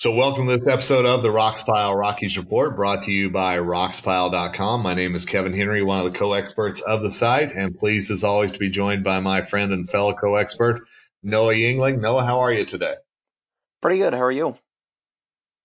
So, welcome to this episode of the Roxpile Rockies Report brought to you by Roxpile.com. My name is Kevin Henry, one of the co experts of the site, and pleased as always to be joined by my friend and fellow co expert, Noah Yingling. Noah, how are you today? Pretty good. How are you?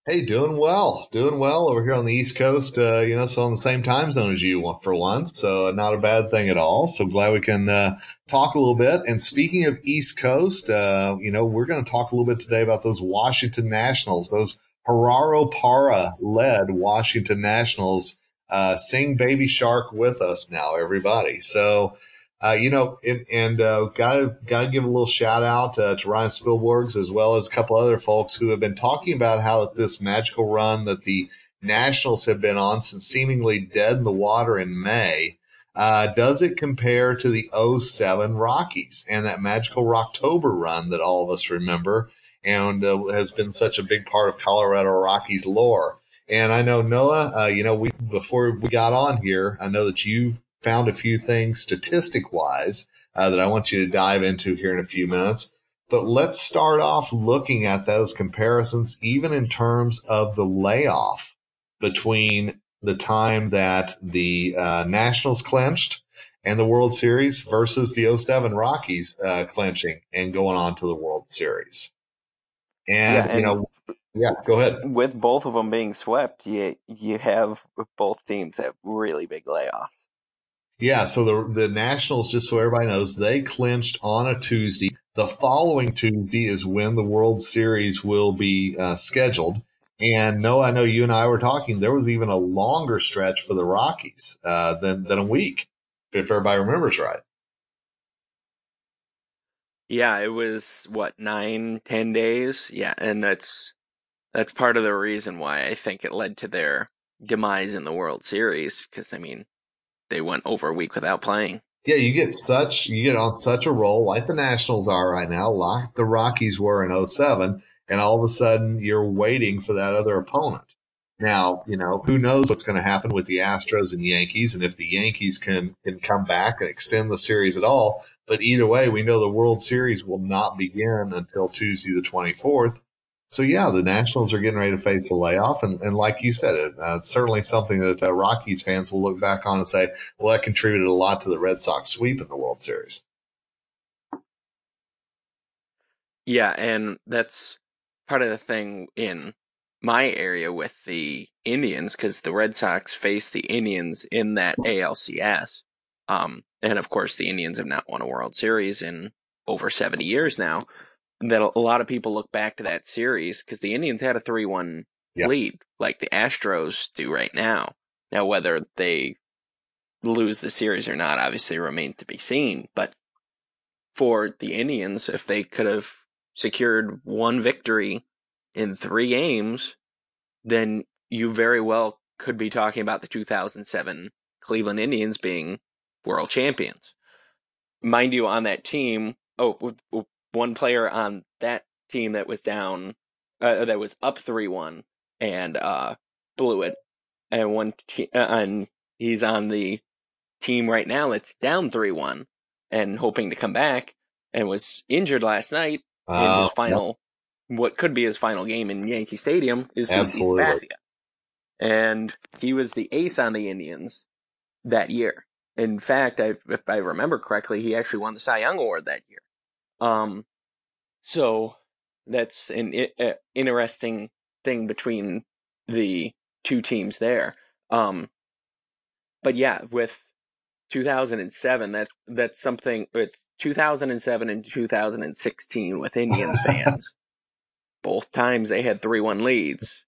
Hey, doing well, doing well over here on the East Coast. Uh, you know, so on the same time zone as you for once, so not a bad thing at all. So glad we can uh, talk a little bit. And speaking of East Coast, uh, you know, we're going to talk a little bit today about those Washington Nationals, those Gerardo Parra led Washington Nationals. Uh, sing Baby Shark with us now, everybody. So uh, you know, and, and uh, gotta gotta give a little shout out uh, to Ryan Spilborghs as well as a couple other folks who have been talking about how this magical run that the Nationals have been on since seemingly dead in the water in May. Uh, does it compare to the 07 Rockies and that magical Rocktober run that all of us remember and uh, has been such a big part of Colorado Rockies lore? And I know Noah, uh, you know, we before we got on here, I know that you found a few things statistic wise uh, that I want you to dive into here in a few minutes. But let's start off looking at those comparisons, even in terms of the layoff between the time that the uh, Nationals clinched and the World Series versus the 07 Rockies uh, clinching and going on to the World Series. And, yeah, and, you know, yeah, go ahead. With both of them being swept, you you have both teams have really big layoffs. Yeah, so the the Nationals, just so everybody knows, they clinched on a Tuesday. The following Tuesday is when the World Series will be uh, scheduled. And no, I know you and I were talking. There was even a longer stretch for the Rockies uh, than than a week, if everybody remembers right. Yeah, it was what nine, ten days. Yeah, and that's that's part of the reason why I think it led to their demise in the World Series. Because I mean, they went over a week without playing. Yeah, you get such you get on such a roll like the Nationals are right now, like the Rockies were in 07, and all of a sudden you're waiting for that other opponent. Now, you know, who knows what's going to happen with the Astros and Yankees and if the Yankees can can come back and extend the series at all, but either way, we know the World Series will not begin until Tuesday the 24th so yeah, the Nationals are getting ready to face a layoff, and, and like you said, it, uh, it's certainly something that uh, Rockies fans will look back on and say, well, that contributed a lot to the Red Sox sweep in the World Series. Yeah, and that's part of the thing in my area with the Indians because the Red Sox face the Indians in that ALCS. Um, and of course, the Indians have not won a World Series in over 70 years now that a lot of people look back to that series because the Indians had a 3 1 yep. lead, like the Astros do right now. Now, whether they lose the series or not obviously remains to be seen. But for the Indians, if they could have secured one victory in three games, then you very well could be talking about the 2007 Cleveland Indians being world champions. Mind you, on that team, oh, one player on that team that was down, uh, that was up three one and uh, blew it, and one te- uh, and he's on the team right now that's down three one and hoping to come back, and was injured last night in his final, yep. what could be his final game in Yankee Stadium is Sabathia, and he was the ace on the Indians that year. In fact, I, if I remember correctly, he actually won the Cy Young Award that year. Um, so that's an interesting thing between the two teams there. Um, but yeah, with 2007, that that's something. It's 2007 and 2016 with Indians fans. Both times they had three one leads.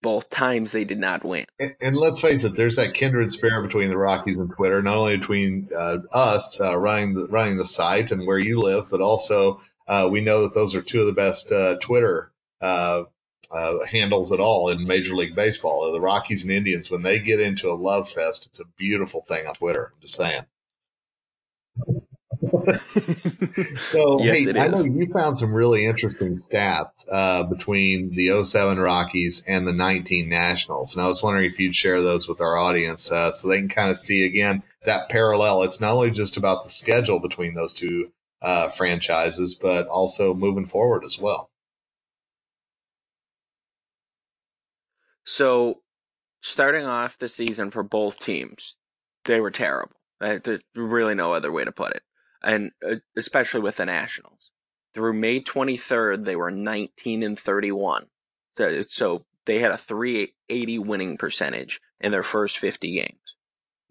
Both times they did not win. And, and, let's face it, there's that kindred spirit between the Rockies and Twitter, not only between uh, us uh, running the running the site and where you live, but also uh, we know that those are two of the best uh, Twitter uh, uh, handles at all in Major League Baseball. The Rockies and Indians, when they get into a love fest, it's a beautiful thing on Twitter. I'm just saying. so, yes, hey, I know you found some really interesting stats uh, between the 07 Rockies and the 19 Nationals. And I was wondering if you'd share those with our audience uh, so they can kind of see again that parallel. It's not only just about the schedule between those two uh, franchises, but also moving forward as well. So, starting off the season for both teams, they were terrible. There's really no other way to put it. And uh, especially with the Nationals. Through May 23rd, they were 19 and 31. So, so they had a 380 winning percentage in their first 50 games.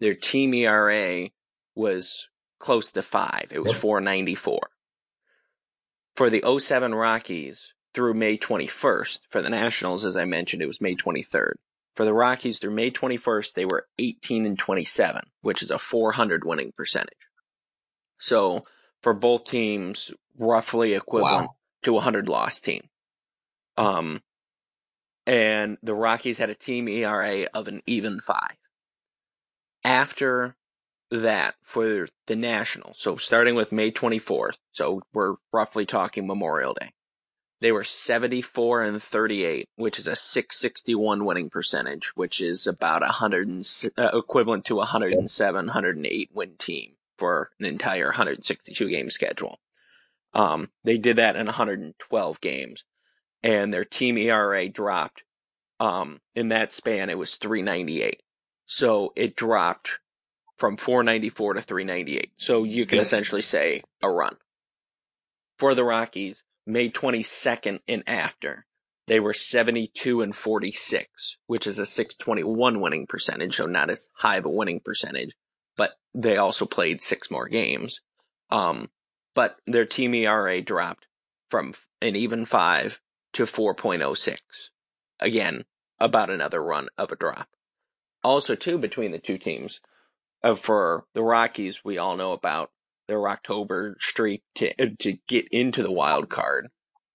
Their team ERA was close to five. It was 494. For the 07 Rockies through May 21st, for the Nationals, as I mentioned, it was May 23rd. For the Rockies through May 21st, they were 18 and 27, which is a 400 winning percentage. So for both teams, roughly equivalent wow. to a 100 loss team. Um, and the Rockies had a team ERA of an even five. After that for the National. So starting with May 24th, so we're roughly talking Memorial Day. They were 74 and 38, which is a 661 winning percentage, which is about 100 uh, equivalent to a 107, 108 win team for an entire 162 game schedule. Um, they did that in 112 games, and their team ERA dropped. Um, in that span, it was 398. So it dropped from 494 to 398. So you can essentially say a run. For the Rockies, May 22nd and after, they were 72 and 46, which is a 621 winning percentage, so not as high of a winning percentage, they also played six more games. Um, but their team ERA dropped from an even five to 4.06. Again, about another run of a drop. Also, too, between the two teams, uh, for the Rockies, we all know about their October streak to to get into the wild card,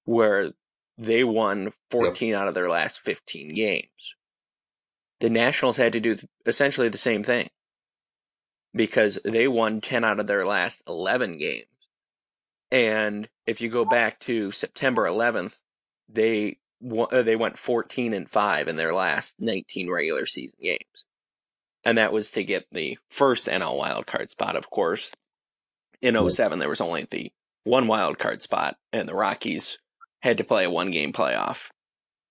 where they won 14 yep. out of their last 15 games. The Nationals had to do essentially the same thing because they won 10 out of their last 11 games. And if you go back to September 11th, they uh, they went 14 and 5 in their last 19 regular season games and that was to get the first NL wildcard spot, of course. In 07, there was only the one wildcard spot, and the Rockies had to play a one game playoff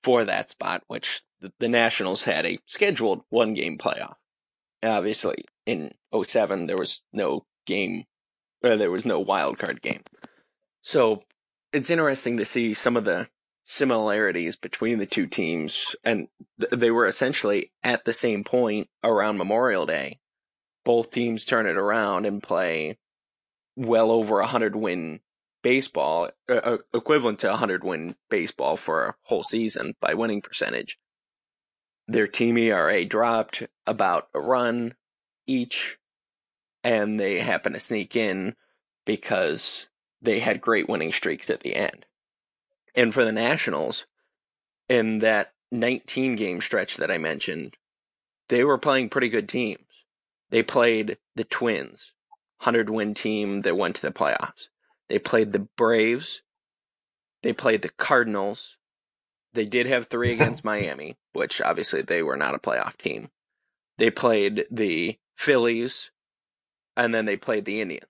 for that spot, which the, the Nationals had a scheduled one game playoff. Obviously, in 07, there was no game, uh, there was no wild card game. So it's interesting to see some of the similarities between the two teams, and th- they were essentially at the same point around Memorial Day. Both teams turn it around and play well over a hundred win baseball, uh, equivalent to a hundred win baseball for a whole season by winning percentage. Their team ERA dropped about a run each, and they happen to sneak in because they had great winning streaks at the end. And for the Nationals, in that 19 game stretch that I mentioned, they were playing pretty good teams. They played the Twins, 100 win team that went to the playoffs. They played the Braves. They played the Cardinals. They did have three against Miami, which obviously they were not a playoff team. They played the Phillies, and then they played the Indians.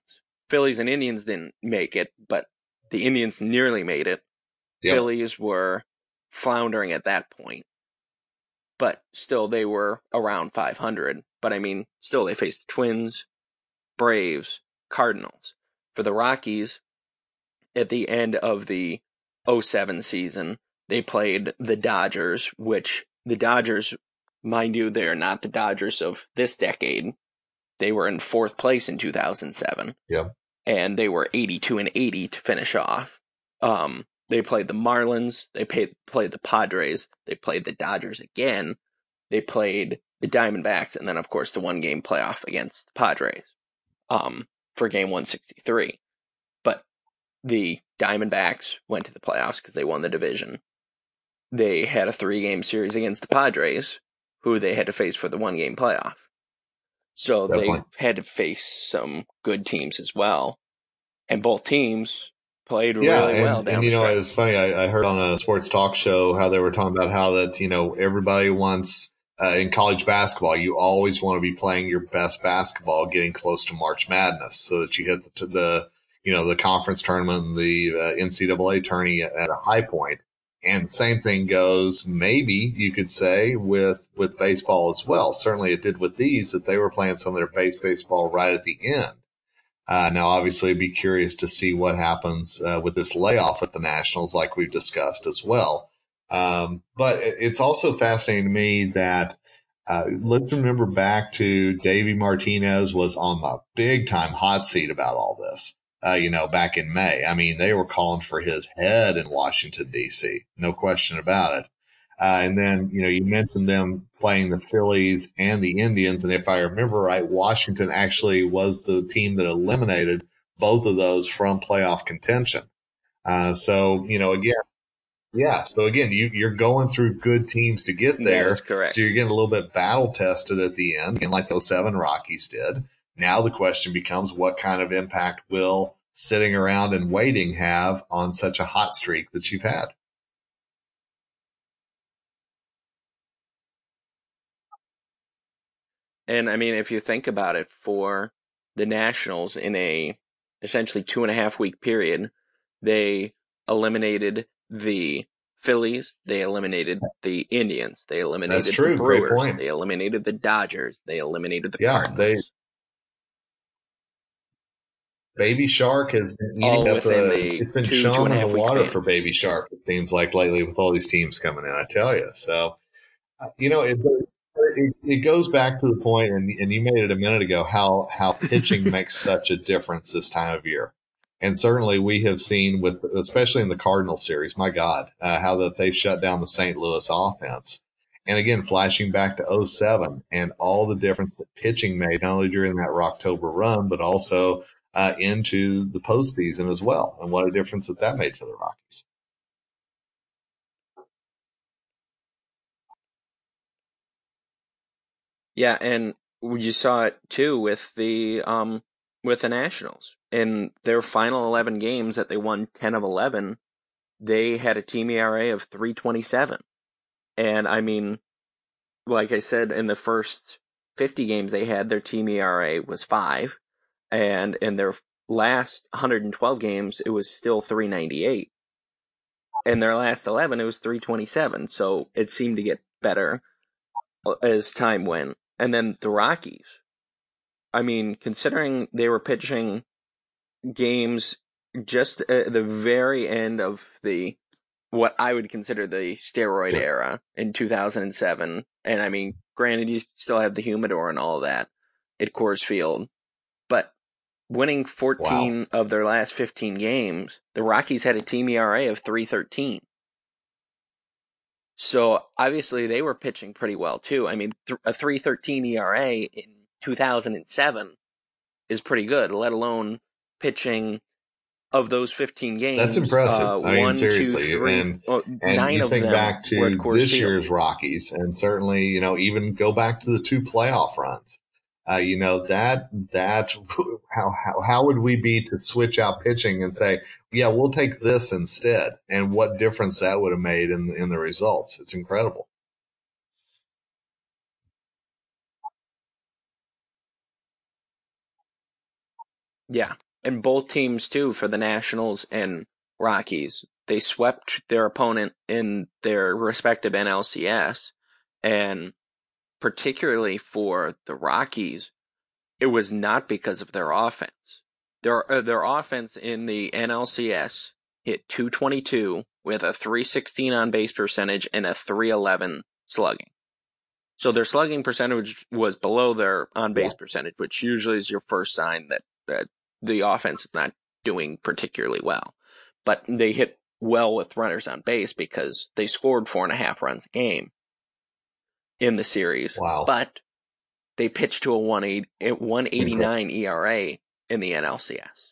Phillies and Indians didn't make it, but the Indians nearly made it. Yep. Phillies were floundering at that point, but still they were around 500. But I mean, still they faced the Twins, Braves, Cardinals. For the Rockies, at the end of the 07 season, they played the Dodgers, which the Dodgers, mind you, they are not the Dodgers of this decade. They were in fourth place in 2007. Yeah. And they were 82 and 80 to finish off. Um, they played the Marlins. They paid, played the Padres. They played the Dodgers again. They played the Diamondbacks, and then of course the one game playoff against the Padres um, for game 163. But the Diamondbacks went to the playoffs because they won the division. They had a three game series against the Padres, who they had to face for the one game playoff. So Definitely. they had to face some good teams as well. And both teams played yeah, really and, well. and you know, it was funny. I, I, heard on a sports talk show how they were talking about how that you know everybody wants uh, in college basketball, you always want to be playing your best basketball, getting close to March Madness, so that you hit the, the you know the conference tournament, and the uh, NCAA tourney at, at a high point. And same thing goes, maybe you could say with with baseball as well. Certainly, it did with these that they were playing some of their base baseball right at the end. Uh, now, obviously, be curious to see what happens uh, with this layoff at the Nationals, like we've discussed as well. Um, but it's also fascinating to me that uh, let's remember back to Davey Martinez was on the big time hot seat about all this. Uh, you know, back in May. I mean, they were calling for his head in Washington D.C. No question about it. Uh, and then, you know, you mentioned them playing the Phillies and the Indians. And if I remember right, Washington actually was the team that eliminated both of those from playoff contention. Uh, so, you know, again, yeah. So again, you, you're going through good teams to get there. That's correct. So you're getting a little bit battle tested at the end, and like those seven Rockies did. Now the question becomes what kind of impact will sitting around and waiting have on such a hot streak that you've had? And I mean, if you think about it, for the Nationals in a essentially two and a half week period, they eliminated the Phillies, they eliminated the Indians, they eliminated the Brewers, they eliminated the Dodgers, they eliminated the yeah, Cardinals. Baby Shark has been eating up the, it's been two, two in the water for Baby Shark. It seems like lately with all these teams coming in. I tell you, so uh, you know it, it, it goes back to the point, and, and you made it a minute ago how how pitching makes such a difference this time of year. And certainly we have seen with, especially in the Cardinal series, my God, uh, how that they shut down the St. Louis offense. And again, flashing back to 07 and all the difference that pitching made, not only during that October run, but also uh, into the postseason as well. And what a difference that that made for the Rockies. Yeah, and you saw it too with the um with the Nationals in their final 11 games that they won 10 of 11, they had a team ERA of 327. And I mean, like I said, in the first 50 games they had, their team ERA was 5. And in their last 112 games, it was still 398. In their last 11, it was 327. So it seemed to get better uh, as time went. And then the Rockies. I mean, considering they were pitching games just at the very end of the what I would consider the steroid era in 2007. And I mean, granted, you still have the humidor and all that at Coors Field, winning 14 wow. of their last 15 games, the Rockies had a team ERA of 313. So obviously they were pitching pretty well too. I mean, th- a 313 ERA in 2007 is pretty good, let alone pitching of those 15 games. That's impressive. Uh, I mean, seriously. Two, three, and, oh, and you think back to this Field. year's Rockies and certainly, you know, even go back to the two playoff runs. Uh, you know, that, that, how, how, how would we be to switch out pitching and say, yeah, we'll take this instead? And what difference that would have made in, in the results. It's incredible. Yeah and both teams too for the Nationals and Rockies. They swept their opponent in their respective NLCS, and particularly for the Rockies, it was not because of their offense. Their uh, their offense in the NLCS hit 222 with a 316 on base percentage and a 311 slugging. So their slugging percentage was below their on base yeah. percentage, which usually is your first sign that, that the offense is not doing particularly well. But they hit well with runners on base because they scored four and a half runs a game in the series. Wow. But they pitched to a 189 ERA in the NLCS.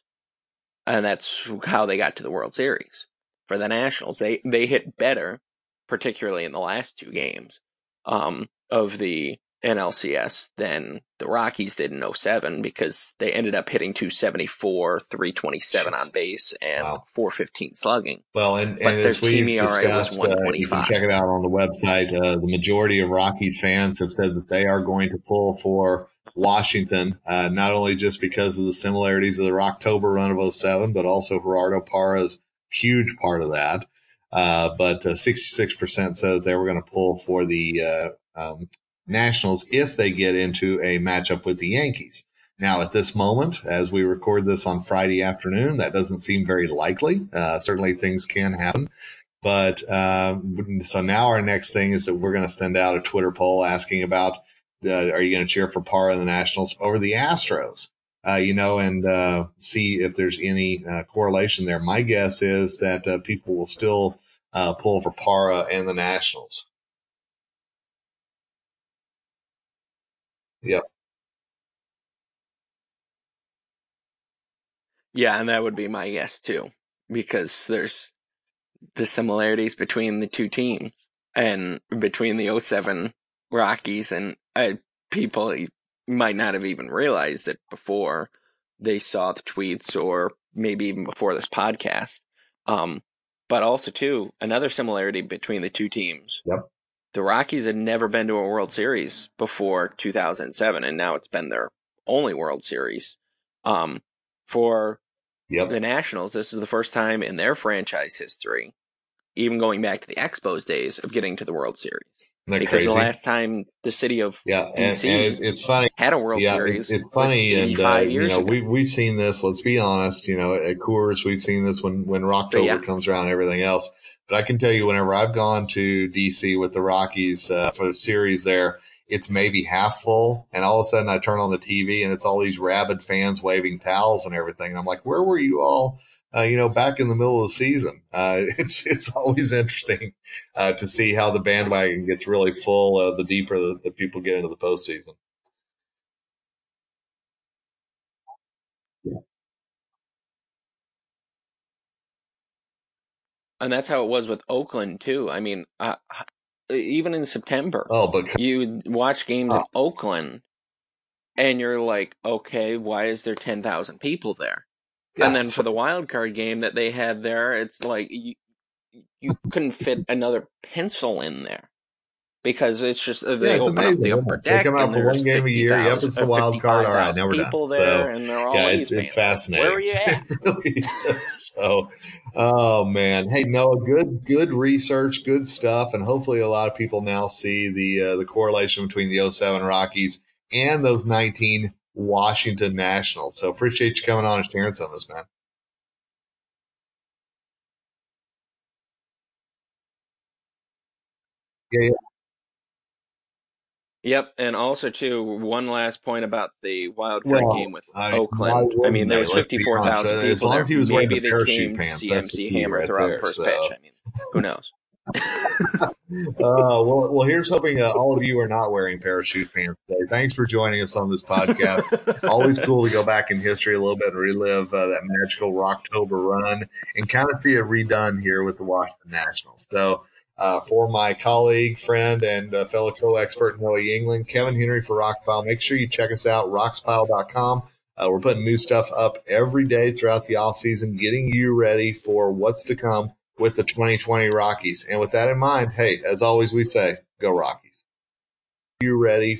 And that's how they got to the World Series. For the Nationals, they, they hit better, particularly in the last two games, um, of the NLCS than the Rockies did in 07 because they ended up hitting 274, 327 on base, and wow. 415 slugging. Well, and, and as we've discussed, uh, you can check it out on the website. Uh, the majority of Rockies fans have said that they are going to pull for Washington, uh, not only just because of the similarities of the October run of 07, but also Gerardo Parra's huge part of that. Uh, but 66% uh, said that they were going to pull for the uh, um, Nationals if they get into a matchup with the Yankees. Now, at this moment, as we record this on Friday afternoon, that doesn't seem very likely. Uh, certainly things can happen. But uh, so now our next thing is that we're going to send out a Twitter poll asking about uh, are you going to cheer for Parra and the Nationals over the Astros? Uh, you know, and uh, see if there's any uh, correlation there. My guess is that uh, people will still uh, pull for Parra and the Nationals. Yep. Yeah, and that would be my guess too, because there's the similarities between the two teams and between the 07 Rockies and uh, people might not have even realized it before they saw the tweets or maybe even before this podcast. Um, but also too, another similarity between the two teams. Yep the Rockies had never been to a World Series before 2007, and now it's been their only World Series. Um, for yep. the Nationals, this is the first time in their franchise history, even going back to the Expos days, of getting to the World Series. because crazy? the last time the city of yeah, DC and, and it's, it's, funny had a World yeah, Series, it's, it's funny, and uh, you know we've we've seen this. Let's be honest, you know at Coors we've seen this when when Rocktober yeah. comes around, and everything else. But I can tell you, whenever I've gone to DC with the Rockies uh, for the series there, it's maybe half full, and all of a sudden I turn on the TV and it's all these rabid fans waving towels and everything. And I'm like, where were you all? Uh, you know, back in the middle of the season. Uh, it's it's always interesting uh, to see how the bandwagon gets really full uh, the deeper that, the people get into the postseason. And that's how it was with Oakland too. I mean, uh, even in September, oh, but you watch games in oh. Oakland, and you're like, okay, why is there ten thousand people there? Yeah, and then for the wild card game that they had there, it's like you you couldn't fit another pencil in there because it's just uh, they yeah, open amazing. up the upper deck. They come out for one game a year. Yep, it's the wild card. All right, now we're people done. there, so, and they're all yeah, it's, it's fascinating. Where are you at? really so, oh man, hey Noah, good good research, good stuff, and hopefully a lot of people now see the uh, the correlation between the 07 Rockies and those 19 Washington Nationals. So appreciate you coming on and sharing some of this, man. Yeah, yeah. Yep, and also too, one last point about the wild card well, game with I, Oakland. I mean, there was fifty four thousand people there. Maybe they came to see MC Hammer right throw out the first so. pitch. I mean, who knows? uh, well, well, here's hoping uh, all of you are not wearing parachute pants today. Thanks for joining us on this podcast. Always cool to go back in history a little bit and relive uh, that magical Rocktober run and kind of see it redone here with the Washington Nationals. So uh, for my colleague, friend, and uh, fellow co-expert Noah Yingling, Kevin Henry for Roxpile. Make sure you check us out, roxpile.com. Uh, we're putting new stuff up every day throughout the off season, getting you ready for what's to come with the 2020 Rockies. And with that in mind, hey, as always, we say, go Rockies. You ready